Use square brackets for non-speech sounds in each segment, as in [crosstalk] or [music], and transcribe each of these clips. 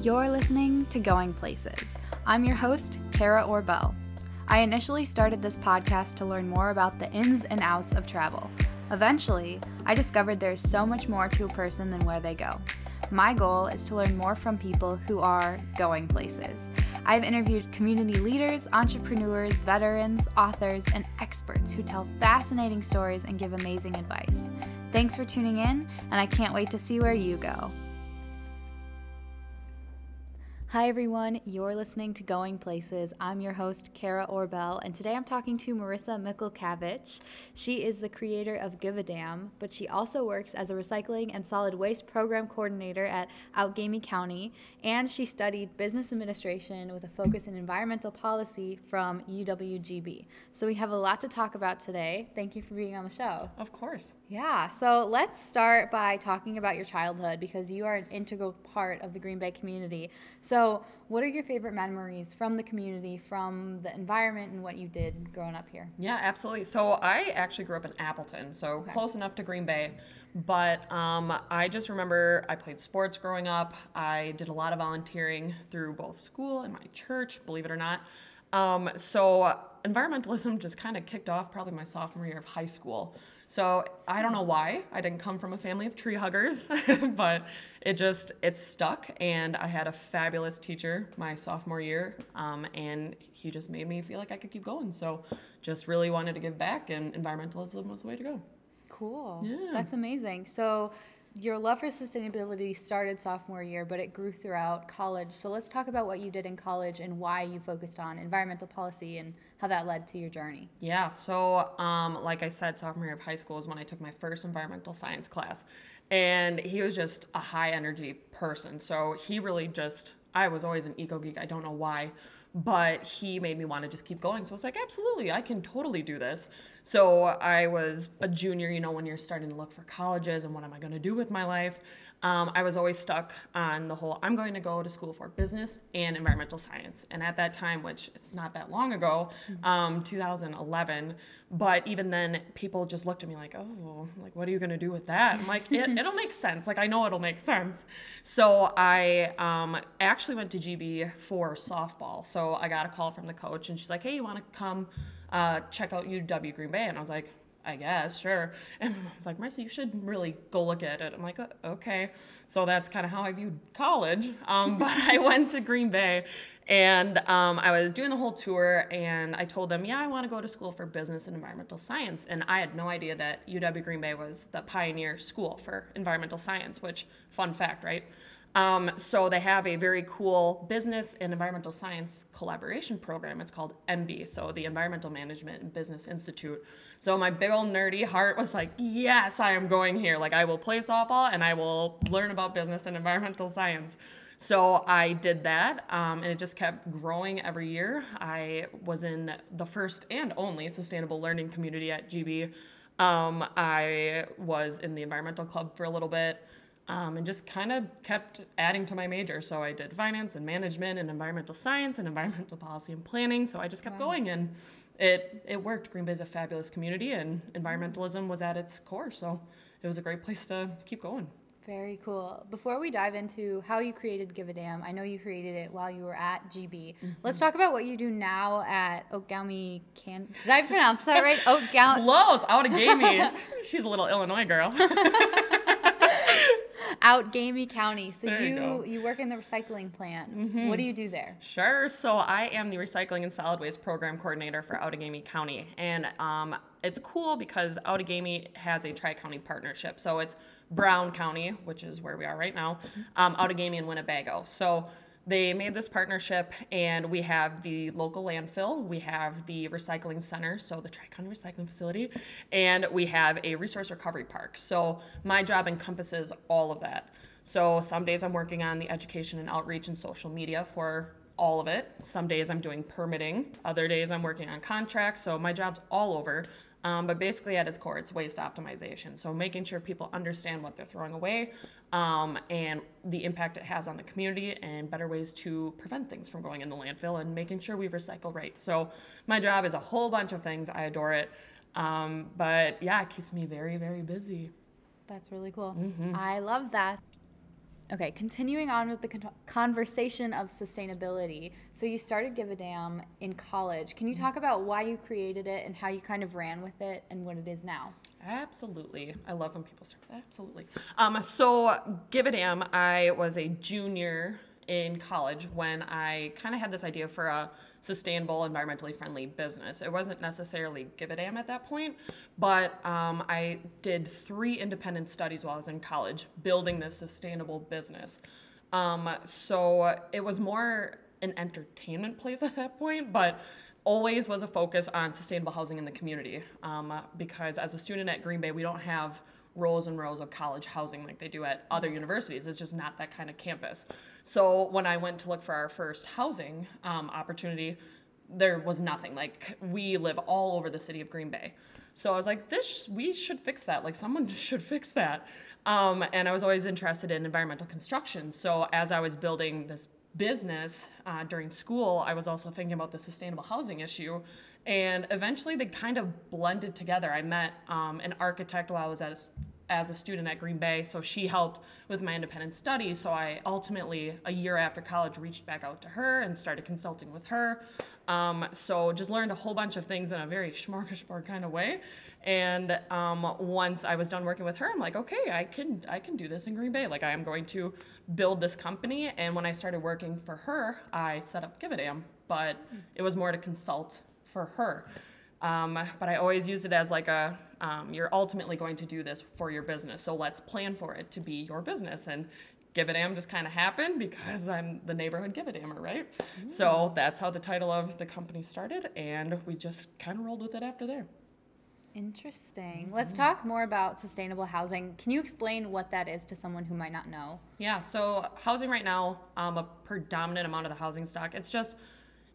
You're listening to Going Places. I'm your host, Kara Orbell. I initially started this podcast to learn more about the ins and outs of travel. Eventually, I discovered there's so much more to a person than where they go. My goal is to learn more from people who are going places. I've interviewed community leaders, entrepreneurs, veterans, authors, and experts who tell fascinating stories and give amazing advice. Thanks for tuning in, and I can't wait to see where you go. Hi, everyone. You're listening to Going Places. I'm your host, Kara Orbell, and today I'm talking to Marissa Mikulkavich. She is the creator of Give a Damn, but she also works as a recycling and solid waste program coordinator at Outagamie County, and she studied business administration with a focus in environmental policy from UWGB. So we have a lot to talk about today. Thank you for being on the show. Of course. Yeah, so let's start by talking about your childhood because you are an integral part of the Green Bay community. So, what are your favorite memories from the community, from the environment, and what you did growing up here? Yeah, absolutely. So, I actually grew up in Appleton, so okay. close enough to Green Bay. But um, I just remember I played sports growing up. I did a lot of volunteering through both school and my church, believe it or not. Um, so, environmentalism just kind of kicked off probably my sophomore year of high school. So I don't know why I didn't come from a family of tree huggers, [laughs] but it just it stuck. And I had a fabulous teacher my sophomore year, um, and he just made me feel like I could keep going. So just really wanted to give back, and environmentalism was the way to go. Cool. Yeah. That's amazing. So your love for sustainability started sophomore year, but it grew throughout college. So let's talk about what you did in college and why you focused on environmental policy and how that led to your journey. Yeah, so um, like I said, sophomore year of high school is when I took my first environmental science class. And he was just a high energy person. So he really just, I was always an eco geek. I don't know why but he made me want to just keep going. So I was like, absolutely, I can totally do this. So I was a junior, you know, when you're starting to look for colleges and what am I going to do with my life. Um, I was always stuck on the whole I'm going to go to school for business and environmental science. And at that time, which it's not that long ago, mm-hmm. um, 2011, but even then, people just looked at me like, oh, like, what are you going to do with that? I'm like, it, will make [laughs] sense. Like, I know it'll make sense. So I um, actually went to GB for softball. So I got a call from the coach, and she's like, hey, you want to come uh, check out UW Green Bay? And I was like, I guess, sure. [laughs] And I was like, Marcy, you should really go look at it. I'm like, okay. So that's kind of how I viewed college. Um, [laughs] but I went to Green Bay and um, I was doing the whole tour and I told them, yeah, I want to go to school for business and environmental science. And I had no idea that UW Green Bay was the pioneer school for environmental science, which, fun fact, right? Um, so they have a very cool business and environmental science collaboration program. It's called EMBI, so the Environmental Management and Business Institute. So my big old nerdy heart was like, yes, I am going here. Like I will play softball and I will learn about business and environmental science. So I did that, um, and it just kept growing every year. I was in the first and only sustainable learning community at GB. Um, I was in the environmental club for a little bit um, and just kind of kept adding to my major. So I did finance and management and environmental science and environmental policy and planning. So I just kept wow. going and it it worked. Green Bay is a fabulous community and environmentalism was at its core. So it was a great place to keep going. Very cool. Before we dive into how you created Give a Damn, I know you created it while you were at GB. Mm-hmm. Let's talk about what you do now at Outagamie Can. Did I pronounce that right? [laughs] Outagamie. Close. Outagamie. She's a little Illinois girl. [laughs] [laughs] Outagamie County. So you you, you, work in the recycling plant. Mm-hmm. What do you do there? Sure. So I am the recycling and solid waste program coordinator for Outagamie County, and um, it's cool because Outagamie has a tri-county partnership. So it's Brown County, which is where we are right now, mm-hmm. um, Outagamie and Winnebago. So they made this partnership and we have the local landfill we have the recycling center so the tri-county recycling facility and we have a resource recovery park. So my job encompasses all of that. So some days i'm working on the education and outreach and social media for all of it. Some days i'm doing permitting. Other days i'm working on contracts. So my job's all over. Um, but basically, at its core, it's waste optimization. So making sure people understand what they're throwing away um, and the impact it has on the community and better ways to prevent things from going in the landfill and making sure we recycle right. So my job is a whole bunch of things. I adore it. Um, but yeah, it keeps me very, very busy. That's really cool. Mm-hmm. I love that. Okay, continuing on with the con- conversation of sustainability. So you started Give a Damn in college. Can you talk about why you created it and how you kind of ran with it and what it is now? Absolutely. I love when people start. Absolutely. Um, so give a damn. I was a junior in college when I kind of had this idea for a sustainable, environmentally friendly business. It wasn't necessarily give a damn at that point, but um, I did three independent studies while I was in college building this sustainable business. Um, so it was more an entertainment place [laughs] at that point, but always was a focus on sustainable housing in the community um, because as a student at Green Bay, we don't have rows and rows of college housing like they do at other universities. It's just not that kind of campus. So when I went to look for our first housing um, opportunity, there was nothing. Like we live all over the city of Green Bay. So I was like, this we should fix that. Like someone [laughs] should fix that. Um, and I was always interested in environmental construction. So as I was building this business uh, during school, I was also thinking about the sustainable housing issue. And eventually they kind of blended together. I met um, an architect while I was at as a student at Green Bay, so she helped with my independent studies. So I ultimately, a year after college, reached back out to her and started consulting with her. Um, so just learned a whole bunch of things in a very [laughs] smorgasbord kind of way. And um, once I was done working with her, I'm like, okay, I can I can do this in Green Bay. Like I am going to build this company. And when I started working for her, I set up Give a Damn, but it was more to consult for her. Um, but I always used it as like a um, you're ultimately going to do this for your business. So let's plan for it to be your business. And Give a Damn just kind of happened because I'm the neighborhood Give a Dammer, right? Mm. So that's how the title of the company started. And we just kind of rolled with it after there. Interesting. Mm-hmm. Let's talk more about sustainable housing. Can you explain what that is to someone who might not know? Yeah, so housing right now, um, a predominant amount of the housing stock, it's just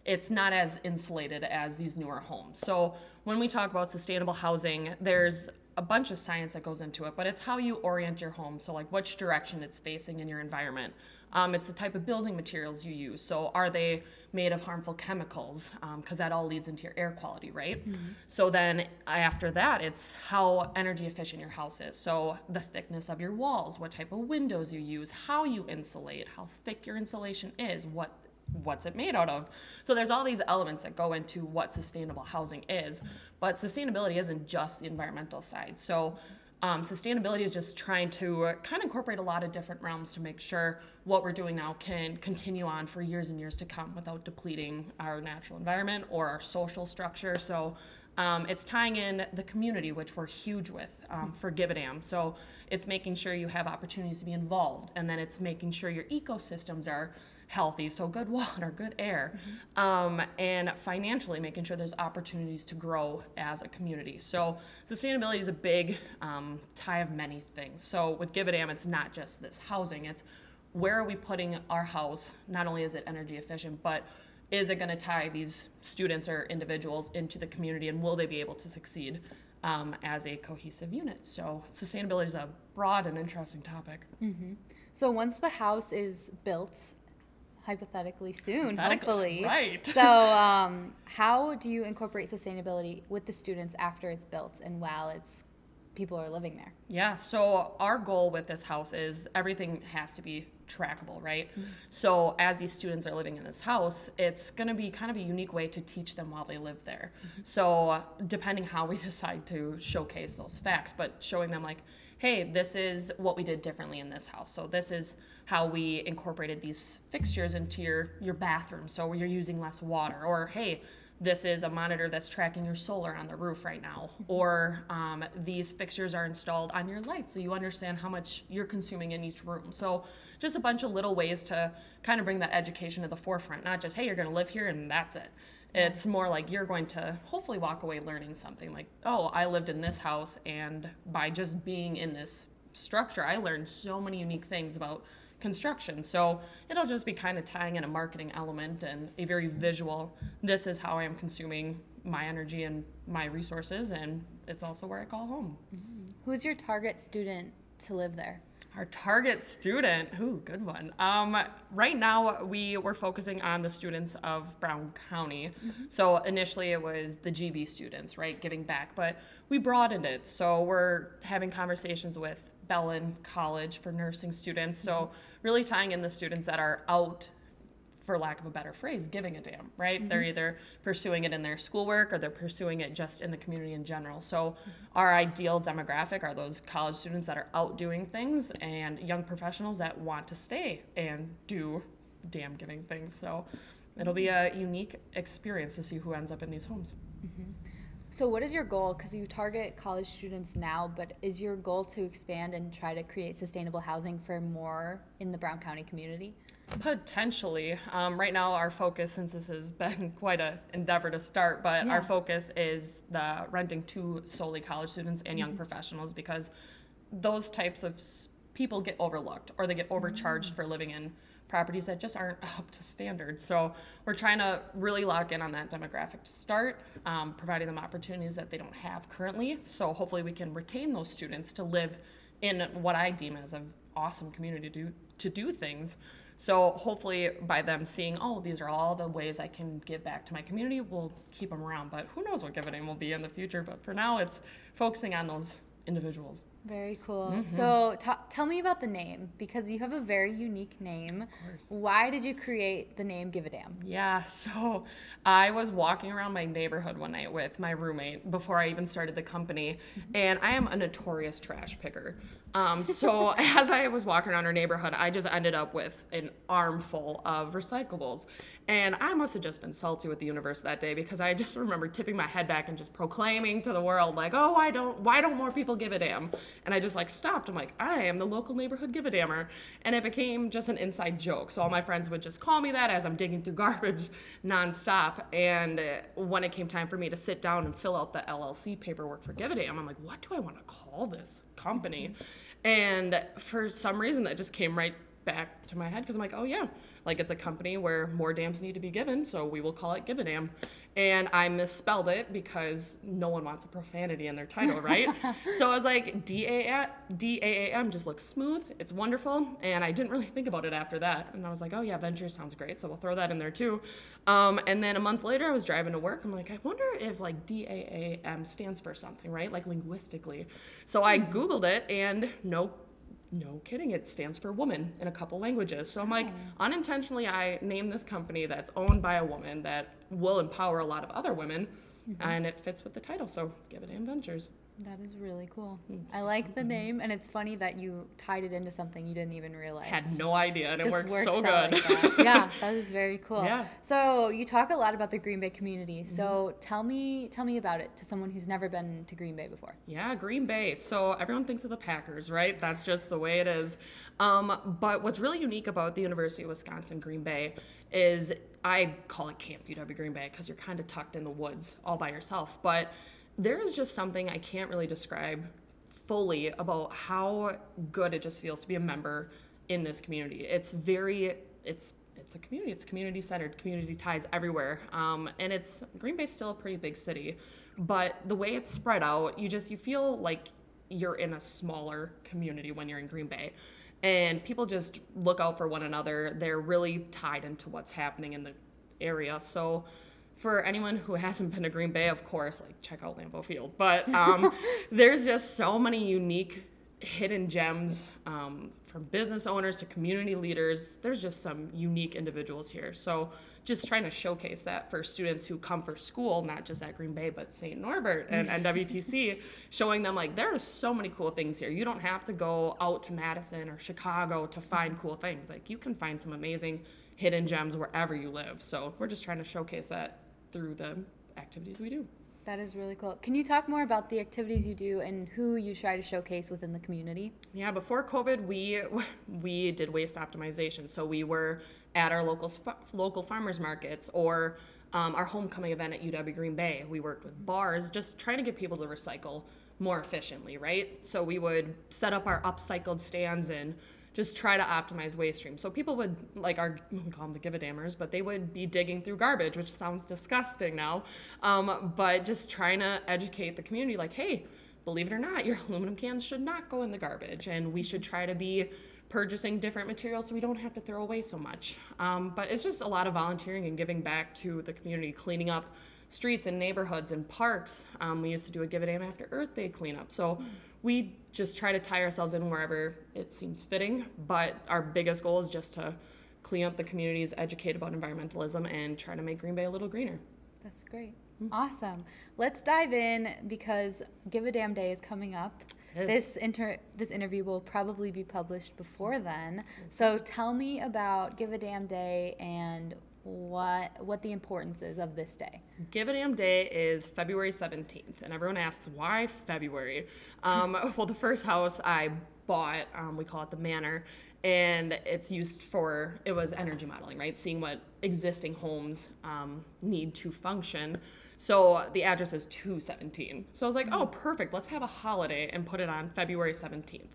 it's not as insulated as these newer homes. So when we talk about sustainable housing, there's a bunch of science that goes into it, but it's how you orient your home. So like which direction it's facing in your environment. Um, it's the type of building materials you use. So are they made of harmful chemicals? Because um, that all leads into your air quality, right? Mm-hmm. So then after that, it's how energy efficient your house is. So the thickness of your walls, what type of windows you use, how you insulate, how thick your insulation is, what what's it made out of? So there's all these elements that go into what sustainable housing is, but sustainability isn't just the environmental side. So um, sustainability is just trying to kind of incorporate a lot of different realms to make sure what we're doing now can continue on for years and years to come without depleting our natural environment or our social structure. So um, it's tying in the community, which we're huge with um, for Damn. So it's making sure you have opportunities to be involved, and then it's making sure your ecosystems are healthy, so good water, [laughs] good air, mm-hmm. um, and financially making sure there's opportunities to grow as a community. So sustainability is a big um, tie of many things. So with Damn, it's not just this housing; it's where are we putting our house? Not only is it energy efficient, but is it going to tie these students or individuals into the community, and will they be able to succeed? Um, as a cohesive unit. So, sustainability is a broad and interesting topic. Mm-hmm. So, once the house is built hypothetically soon, hopefully. Right. so, um, how do you incorporate sustainability with the students after it's built and while it's people are living there? Yeah. So our goal with this house is everything has to be trackable, right? Mm-hmm. So as these students are living in this house, it's going to be kind of a unique way to teach them while they live there. Mm-hmm. So depending how we [laughs] decide to showcase those facts, but showing them like, hey, this is what we did differently in this house. So this is how we incorporated these fixtures into your your bathroom. So you're using less water. Or hey this is a monitor that's tracking your solar on the roof right now. [laughs] Or um, these fixtures are installed on your lights so you understand how much you're consuming in each room. So just a bunch of little ways to kind of bring that education to the forefront. Not just hey you're going to live here and that's it it's more like you're going to hopefully walk away learning something like oh i lived in this house and by just being in this structure i learned so many unique things about construction. So it'll just be kind of tying in a marketing element and a very visual, this is how I am consuming my energy and my resources, and it's also where I call home. Mm-hmm. Who's your target student to live there? Our target student, ooh, good one. Um, right now, we were focusing on the students of Brown County. Mm-hmm. So initially, it was the GB students, right, giving back, but we broadened it. So we're having conversations with Bellin College for nursing students. So really tying in the students that are out for lack of a better phrase, giving a damn, right? Mm-hmm. They're either pursuing it in their schoolwork or they're pursuing it just in the community in general. So, mm-hmm. our ideal demographic are those college students that are out doing things and young professionals that want to stay and do damn giving things. So, it'll be a unique experience to see who ends up in these homes. Mm-hmm. So, what is your goal? Because you target college students now, but is your goal to expand and try to create sustainable housing for more in the Brown County community? Potentially. Um, right now, our focus, since this has [laughs] been quite an endeavor to start, but yeah. our focus is the renting to solely college students and young mm-hmm. professionals because those types of people get overlooked or they get overcharged mm-hmm. for living in properties that just aren't [laughs] up to standard. So we're trying to really lock in on that demographic to start, um, providing them opportunities that they don't have currently. So hopefully we can retain those students to live in what I deem as an awesome community to do, to do things. So hopefully by them seeing, oh, these are all the ways I can give back to my community, we'll keep them around. But who knows what Damn will be in the future. But for now, it's focusing on those individuals. Very cool. Mm-hmm. So, t- tell me about the name because you have a very unique name. Why did you create the name Give a Damn? Yeah, [laughs] so I was walking around my neighborhood one night with my roommate before I even started the company, mm-hmm. and I am a notorious trash picker. Um, so, [laughs] as I was walking around our neighborhood, I just ended up with an armful of recyclables. And I must have just been salty with the universe that day because I just [laughs] remember tipping my head back and just proclaiming to the world, like, oh, why don't why don't more people give a damn? And I just like stopped. I'm like, I am the local neighborhood give a dammer. And it became just an inside joke. So all my friends would just call me that as I'm digging through [laughs] garbage nonstop. And uh, when it came time for me to sit down and fill out the LLC paperwork for Give a Damn, I'm like, what do I want to call this company? And for some reason, that just came right back to my head because I'm like, oh yeah, like it's a company where more dams need to be given, so we will call it Give a Dam. And I misspelled it because no one wants a profanity in their title, right? [laughs] so I was like, D A A M just looks smooth. It's wonderful. And I didn't really think about it after that. And I was like, oh yeah, venture sounds great. So we'll throw that in there too. Um, and then a month later, I was driving to work. I'm like, I wonder if like D A A M stands for something, right? Like linguistically. So I hmm. Googled it and nope no kidding, it stands for woman in a couple languages. So I'm like, oh. unintentionally, I named this company that's owned by a woman that will empower a lot of other women, mm-hmm. and it fits with the title. So Give it a Damn Ventures. That is really cool. Mm, I like the name, and it's funny that you tied it into something you didn't even realize. Had no idea, and it worked so good. Like that. [laughs] yeah, that is very cool. Yeah. So you talk a lot about the Green Bay community. So mm-hmm. tell me, tell me about it to someone who's never been to Green Bay before. Yeah, Green Bay. So everyone thinks of the Packers, right? That's just the way it is. Um, but what's really unique about the University of Wisconsin Green Bay is I call it Camp UW Green Bay because you're kind of tucked in the woods all by yourself, but there is just something I can't really describe fully about how good it just feels to be a member in this community. It's very, it's it's a community. It's community centered. Community ties everywhere, um, and it's Green Bay's still a pretty big city, but the way it's spread out, you just you feel like you're in a smaller community when you're in Green Bay, and people just look out for one another. They're really tied into what's happening in the area. So for anyone who hasn't been to Green Bay, of course, like check out Lambeau Field. But um, [laughs] there's just so many unique hidden gems um, from business owners to community leaders. There's just some unique individuals here. So just trying to showcase that for students who come for school, not just at Green Bay, but St. Norbert and [laughs] NWTC, showing them like there are so many cool things here. You don't have to go out to Madison or Chicago to find cool things. Like you can find some amazing hidden gems wherever you live. So we're just trying to showcase that through the activities we do. That is really cool. Can you talk more about the activities you do and who you try to showcase within the community? Yeah, before COVID, we [laughs] we did waste optimization. So we were at our local local farmers markets or um, our homecoming event at UW Green Bay. We worked with bars, just trying to get people to recycle more efficiently, right? So we would set up our upcycled stands and just try to optimize waste streams. So people would like our [laughs] we call them the give a dammers, but they would be digging through garbage, which sounds disgusting now. Um, but just trying to educate the community, like, hey, believe it or not, your [laughs] aluminum cans should not go in the garbage, and we should try to be purchasing different materials so we don't have to throw away so much. Um, but it's just a lot of volunteering and giving back to the community, cleaning up streets and neighborhoods and parks. Um, we used to do a Give a Damn After Earth Day cleanup. So we just try to tie ourselves in wherever it seems fitting. But our biggest goal is just to clean up the communities, educate about environmentalism, and try to make Green Bay a little greener. That's great. Awesome. Let's dive in because Give a Damn Day is coming up. This inter- this interview will probably be published before then. So tell me about Give a Damn Day and what what the importance is of this day. Give a Damn Day is February 17th, and everyone asks why February. Um, [laughs] well, the first house I bought, um, we call it the Manor, and it's used for it was energy modeling, right? Seeing what existing homes um, need to function. So the address is 217. So I was like, oh, perfect. Let's have a holiday and put it on February 17th.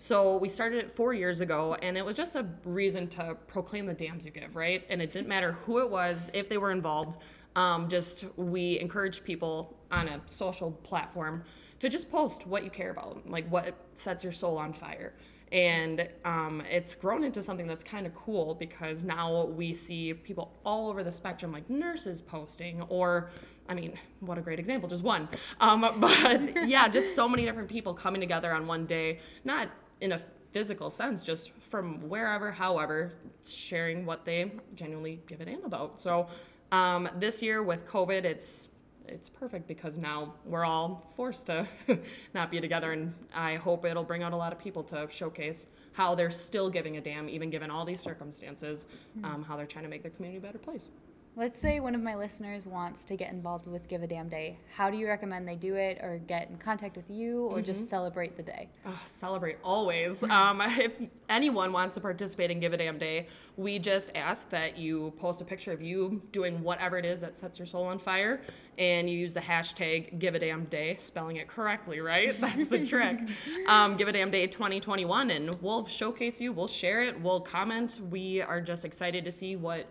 So we started it four years ago, and it was just a reason to proclaim the dams you give, right? And it didn't matter who it was, if they were involved. Um, just we encouraged people on a social platform to just post what you care about, like what sets your soul on fire. And um, it's grown into something that's kind of cool because now we see people all over the spectrum, like nurses posting, or I mean, what a great example, just one. Um, [laughs] but yeah, just so many different people coming together on one day, not in a physical sense, just from wherever, however, sharing what they genuinely give a damn about. So um, this year with COVID, it's it's perfect because now we're all forced to [laughs] not be together, and I hope it'll bring out a lot of people to showcase how they're still giving a damn, even given all these circumstances, um, how they're trying to make their community a better place. Let's say one of my listeners wants to get involved with Give a Damn Day. How do you recommend they do it or get in contact with you or just celebrate the day? Oh, celebrate always. [laughs] Um, if anyone wants to participate in Give a Damn Day, we just ask that you post a picture of you doing whatever it is that sets your soul on fire, and you use the hashtag Give a Damn Day, spelling it correctly, right? [laughs] That's the trick. [laughs] Um, Give a Damn Day 2021, and we'll showcase you. We'll share it. We'll comment. We are just excited to see what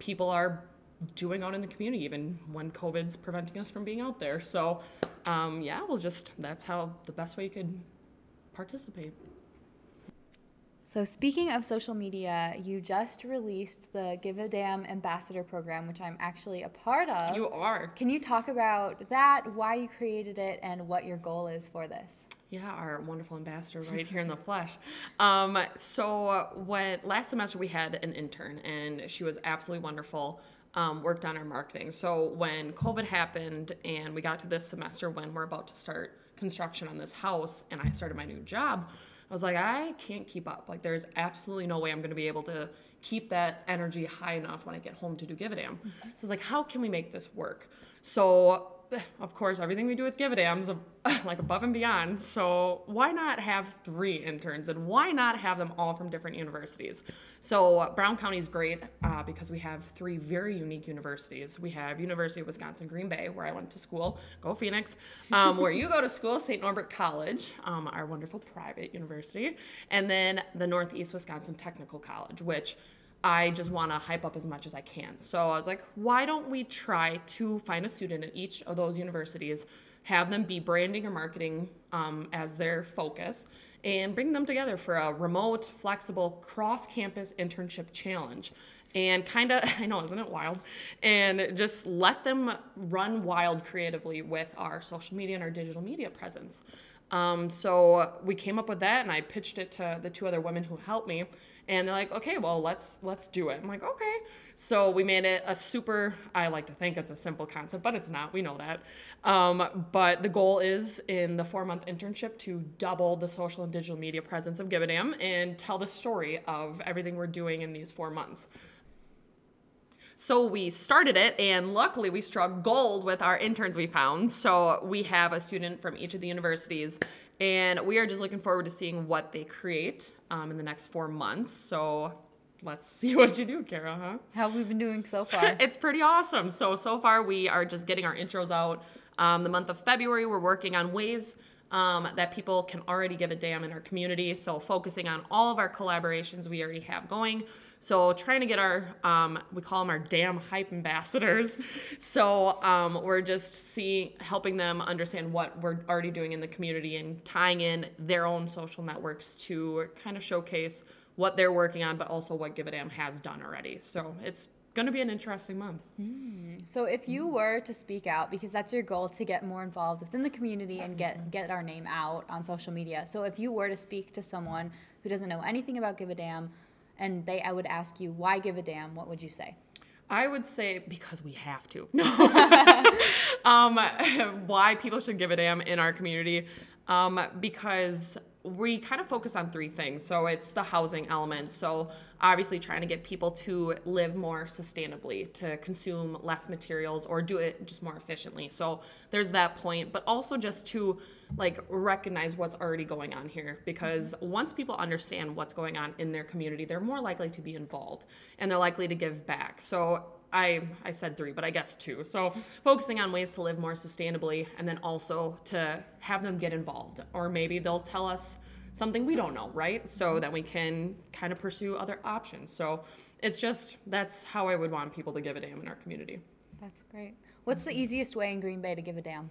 people are doing out in the community, even when COVID's preventing us from being out there. So, um, yeah, we'll just, that's how the best way you could participate. So, speaking of social media, you just released the Give a Damn Ambassador program, which I'm actually a part of. You are. Can you talk about that, why you created it, and what your goal is for this? Yeah, our wonderful ambassador right here in the flesh. Um, so uh, when last semester we had an intern and she was absolutely wonderful. Um, worked on our marketing. So when COVID happened and we got to this semester when we're about to start construction on this house and I started my new job, I was like, I can't keep up. Like there's absolutely no way I'm going to be able to keep that energy high enough when I get home to do Give a Damn. So I was like, how can we make this work? So of course, everything we do with Give a Damn's [laughs] like above and beyond. So why not have three interns and why not have them all from different universities? So Brown County is great uh, because we have three very unique universities. We have University of Wisconsin Green Bay, where I went to school. Go Phoenix! Um, where you go to school, St. Norbert College, um, our wonderful private university, and then the Northeast Wisconsin Technical College, which I just want to hype up as much as I can. So I was like, why don't we try to find a student at each of those universities, have them be branding or marketing um, as their focus, and bring them together for a remote, flexible, cross campus internship challenge. And kind of, [laughs] I know, isn't it wild? And just let them run wild creatively with our social media and our digital media presence. Um, so we came up with that, and I pitched it to the two other women who helped me and they're like okay well let's let's do it. I'm like okay. So we made it a super i like to think it's a simple concept but it's not. We know that. Um, but the goal is in the four month internship to double the social and digital media presence of give a and tell the story of everything we're doing in these four months. So we started it, and luckily we struck gold with our interns we found. So we have a student from each of the universities, and we are just looking forward to seeing what they create um, in the next four months. So let's [laughs] see what you do, Kara, huh? How have we been doing so far? [laughs] it's pretty awesome. So, so far we are just getting our intros out. Um, the month of February, we're working on ways um, that people can already give a damn in our community. So, focusing on all of our collaborations we already have going. So, trying to get our, um, we call them our damn hype ambassadors. [laughs] So, um, we're just seeing, helping them understand what we're already doing in the community and tying in their own social networks to kind of showcase what they're working on, but also what Give a Damn has done already. So, it's going to be an interesting month. So if you were to speak out, because that's your goal to get more involved within the community and get get our name out on social media. So if you were to speak to someone who doesn't know anything about Give a Damn, and they I would ask you why give a damn, what would you say? I would say because we have to. No. [laughs] [laughs] um, why people should give a damn in our community? Um, because we kind of focus on three things. So it's the housing element. So obviously trying to get people to live more sustainably, to consume less materials or do it just more efficiently. So there's that point, but also just to like recognize what's already going on here because once people understand what's going on in their community, they're more likely to be involved and they're likely to give back. So I I said three, but I guess two. So focusing on ways to live more sustainably, and then also to have them get involved, or maybe they'll tell us something we don't know, right? So that we can kind of pursue other options. So it's just that's how I would want people to give a damn in our community. That's great. What's the easiest way in Green Bay to give a damn?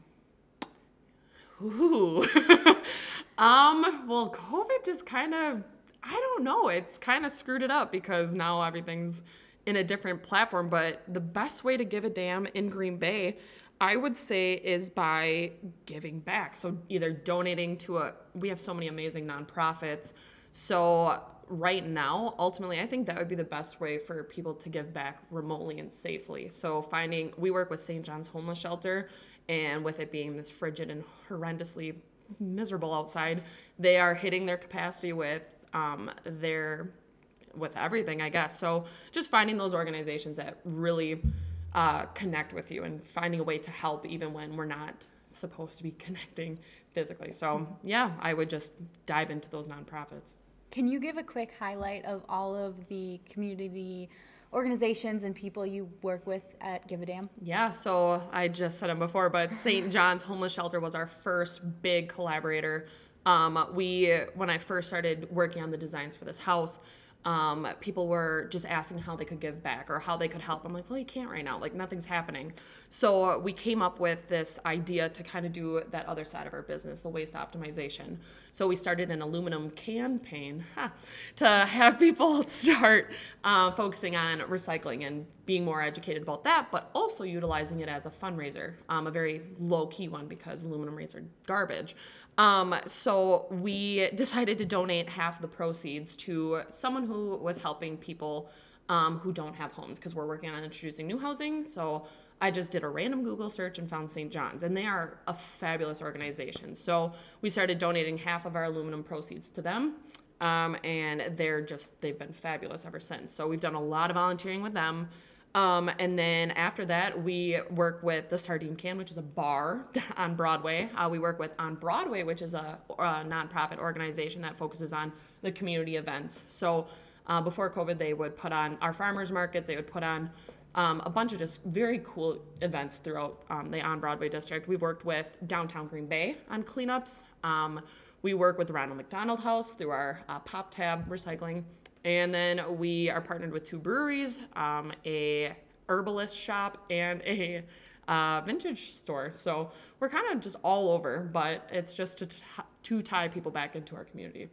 Ooh. [laughs] um, well, COVID just kind of, I don't know, it's kind of screwed it up because now everything's in a different platform. But the best way to give a damn in Green Bay, I would say, is by giving back. So either donating to a, we have so many amazing nonprofits. So right now, ultimately, I think that would be the best way for people to give back remotely and safely. So finding, we work with St. John's Homeless Shelter, and with it being this frigid and horrendously miserable outside, they are hitting their capacity with um, their with everything, I guess. So just finding those organizations that really uh, connect with you and finding a way to help even when we're not supposed to be [laughs] connecting physically. So yeah, I would just dive into those nonprofits. Can you give a quick highlight of all of the community organizations and people you work with at Give a Damn? Yeah, so I just said it before, but St. John's Homeless Shelter was our first big collaborator. Um, we, when I first started working on the designs for this house, um, people were just asking how they could give back or how they could help. I'm like, well, you can't right now. Like, nothing's happening. So we came up with this idea to kind of do that other side of our business, the waste optimization. So we started an aluminum campaign huh, to have [laughs] people start uh, focusing on recycling and being more educated about that, but also utilizing it as a fundraiser, um, a very low key one because aluminum rates are garbage. Um, so we decided to donate half the proceeds to someone who was helping people um, who don't have homes because we're working on introducing new housing. So I just did a random Google search and found St. John's, and they are a fabulous organization. So we started donating half of our aluminum proceeds to them. Um, and they're just, they've been fabulous ever since. So we've done a lot of volunteering with them. Um, and then after that, we work with the Sardine Can, which is a bar [laughs] on Broadway. Uh, we work with On Broadway, which is a, a nonprofit organization that focuses on the community events. So uh, before COVID, they would put on our farmers markets, they would put on um, a bunch of just very cool events throughout um, the On Broadway district. We've worked with downtown Green Bay on cleanups. Um, we work with the Ronald McDonald House through our uh, Pop Tab recycling. And then we are partnered with two breweries, um, a herbalist shop, and a uh, vintage store. So we're kind of just all over, but it's just to, t- to tie people back into our community.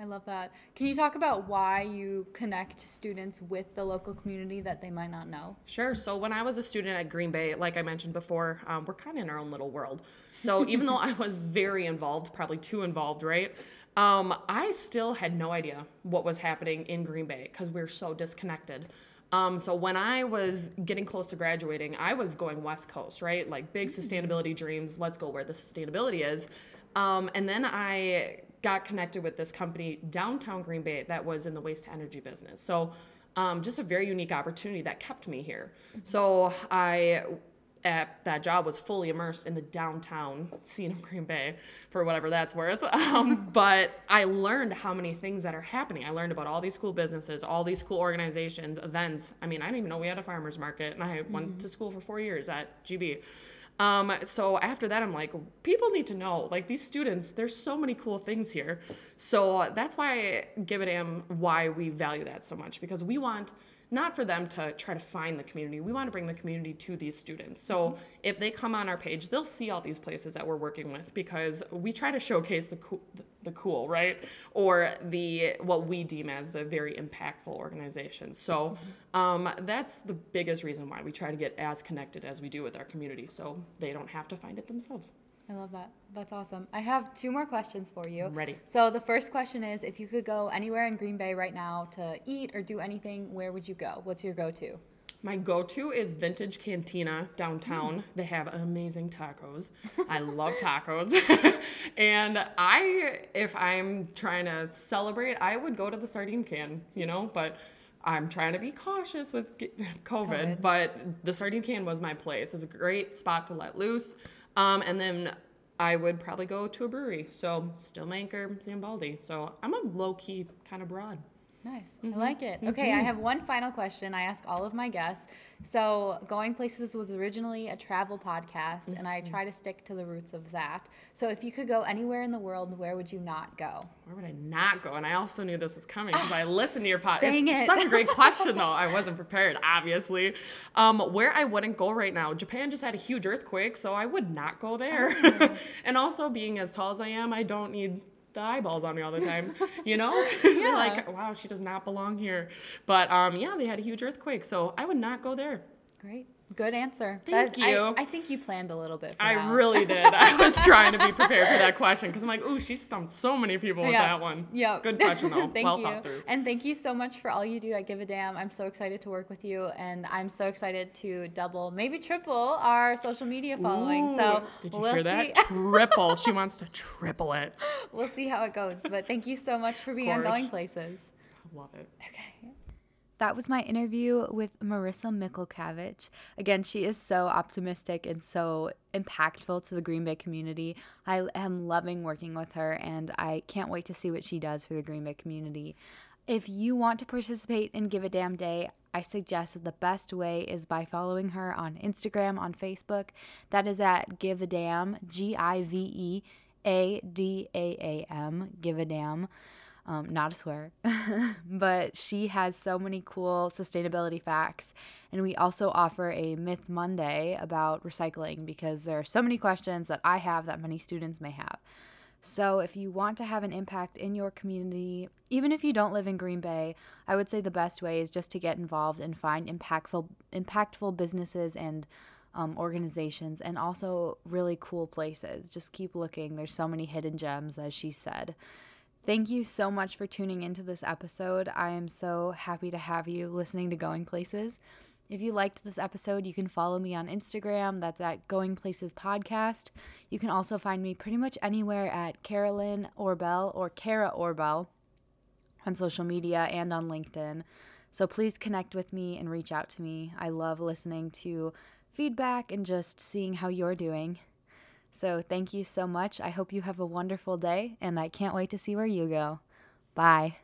I love that. Can you talk about why you connect students with the local community that they might not know? Sure. So when I was a student at Green Bay, like I mentioned before, um, we're kind of in our own little world. So [laughs] even though I was very involved, probably too involved, right? Um, I still had no idea what was happening in Green Bay because we're so disconnected. Um, so when I was getting close to graduating, I was going West Coast, right? Like big sustainability dreams. Let's go where the sustainability is. Um, and then I got connected with this company downtown Green Bay that was in the waste to energy business. So um, just a very unique opportunity that kept me here. So I at that job was fully immersed in the downtown scene of Green Bay for whatever that's worth. [laughs] Um, but I learned how many things that are happening. I learned about all these cool businesses, all these cool organizations, events. I mean, I didn't even know we had a farmers market, and I mm-hmm. went to school for four years at GB. Um, so after that, I'm like, people need to know. Like these students, there's so many cool things here. So that's why I give it am why we value that so much because we want not for them to try to find the community. We want to bring the community to these students. So mm-hmm. if they come on our page, they'll see all these places that we're working with because we try to showcase the cool, the cool, right? Or the what we deem as the very impactful organization. So um, that's the biggest reason why we try to get as connected as we do with our community, so they don't have to find it themselves. I love that. That's awesome. I have two more questions for you. I'm ready. So the first question is if you could go anywhere in Green Bay right now to eat or do anything, where would you go? What's your go-to? My go-to is Vintage Cantina downtown. They have amazing tacos. I love tacos. [laughs] and I if I'm trying to celebrate, I would go to the sardine can, you know, but I'm trying to be cautious with COVID, COVID. but the sardine can was my place. It's a great spot to let loose. Um, and then I would probably go to a brewery. So Stillmank, Zambaldi. So I'm a low key kind of broad. Nice. I mm-hmm. like it. Okay, I mm-hmm. have one final question I ask all of my guests. So, Going Places was originally a travel podcast, and I mm-hmm. try to stick to the roots of that. So, if you could go anywhere in the world, where would you not go? Where would I not go? And I also knew this was coming ah, because I listened to your podcast. Dang it's it. such a great [laughs] question, though. I wasn't prepared, obviously. Um, where I wouldn't go right now, Japan just had a huge earthquake, so I would not go there. Oh. [laughs] and also, being as tall as I am, I don't need the eyeballs on me all the time, you know? [laughs] [laughs] Yeah. like, wow, she does not belong here. But um, yeah, they had a huge earthquake, so I would not go there. Great. Good answer. Thank I- you. I, think you planned a little bit for I that. really did. I [laughs] was trying to be prepared for that question because I'm like, ooh, she stumped so many people with that one. Yeah. Good question, though. [laughs] thank well you. thought through. And thank you so much for all you do at Give a Damn. I'm so excited to work with you, and I'm so excited to double, maybe triple our social media following. so did you we'll hear that? triple. She [laughs] wants to triple it. we'll see how it goes. But thank you so much for being on. Going Places. I love it. Okay. That was my interview with Marissa Mikulkavich. Again, she is so optimistic and so impactful to the Green Bay community. I am loving working with her, and I can't wait to see what she does for the Green Bay community. If you want to participate in Give a Damn Day, I suggest that the best way is by following her on Instagram, on Facebook. That is at Give a Damn, G I V E A D A A M, Give a Damn. Um, not a swear, [laughs] but she has so many cool sustainability facts. And we also offer a Myth Monday about recycling because there are so many questions that I have that many students may have. So, if you want to have an impact in your community, even if you don't live in Green Bay, I would say the best way is just to get involved and find impactful, impactful businesses and um, organizations, and also really cool places. Just keep looking. There's so many hidden gems, as she said. Thank you so much for tuning into this episode. I am so happy to have you listening to Going Places. If you liked this episode, you can follow me on Instagram. That's at Going Places Podcast. You can also find me pretty much anywhere at Carolyn Orbell or Kara Orbell on social media and on LinkedIn. So please connect with me and reach out to me. I love listening to feedback and just seeing how you're doing. So thank you so much. I hope you have a wonderful day, and I can't wait to see where you go. Bye.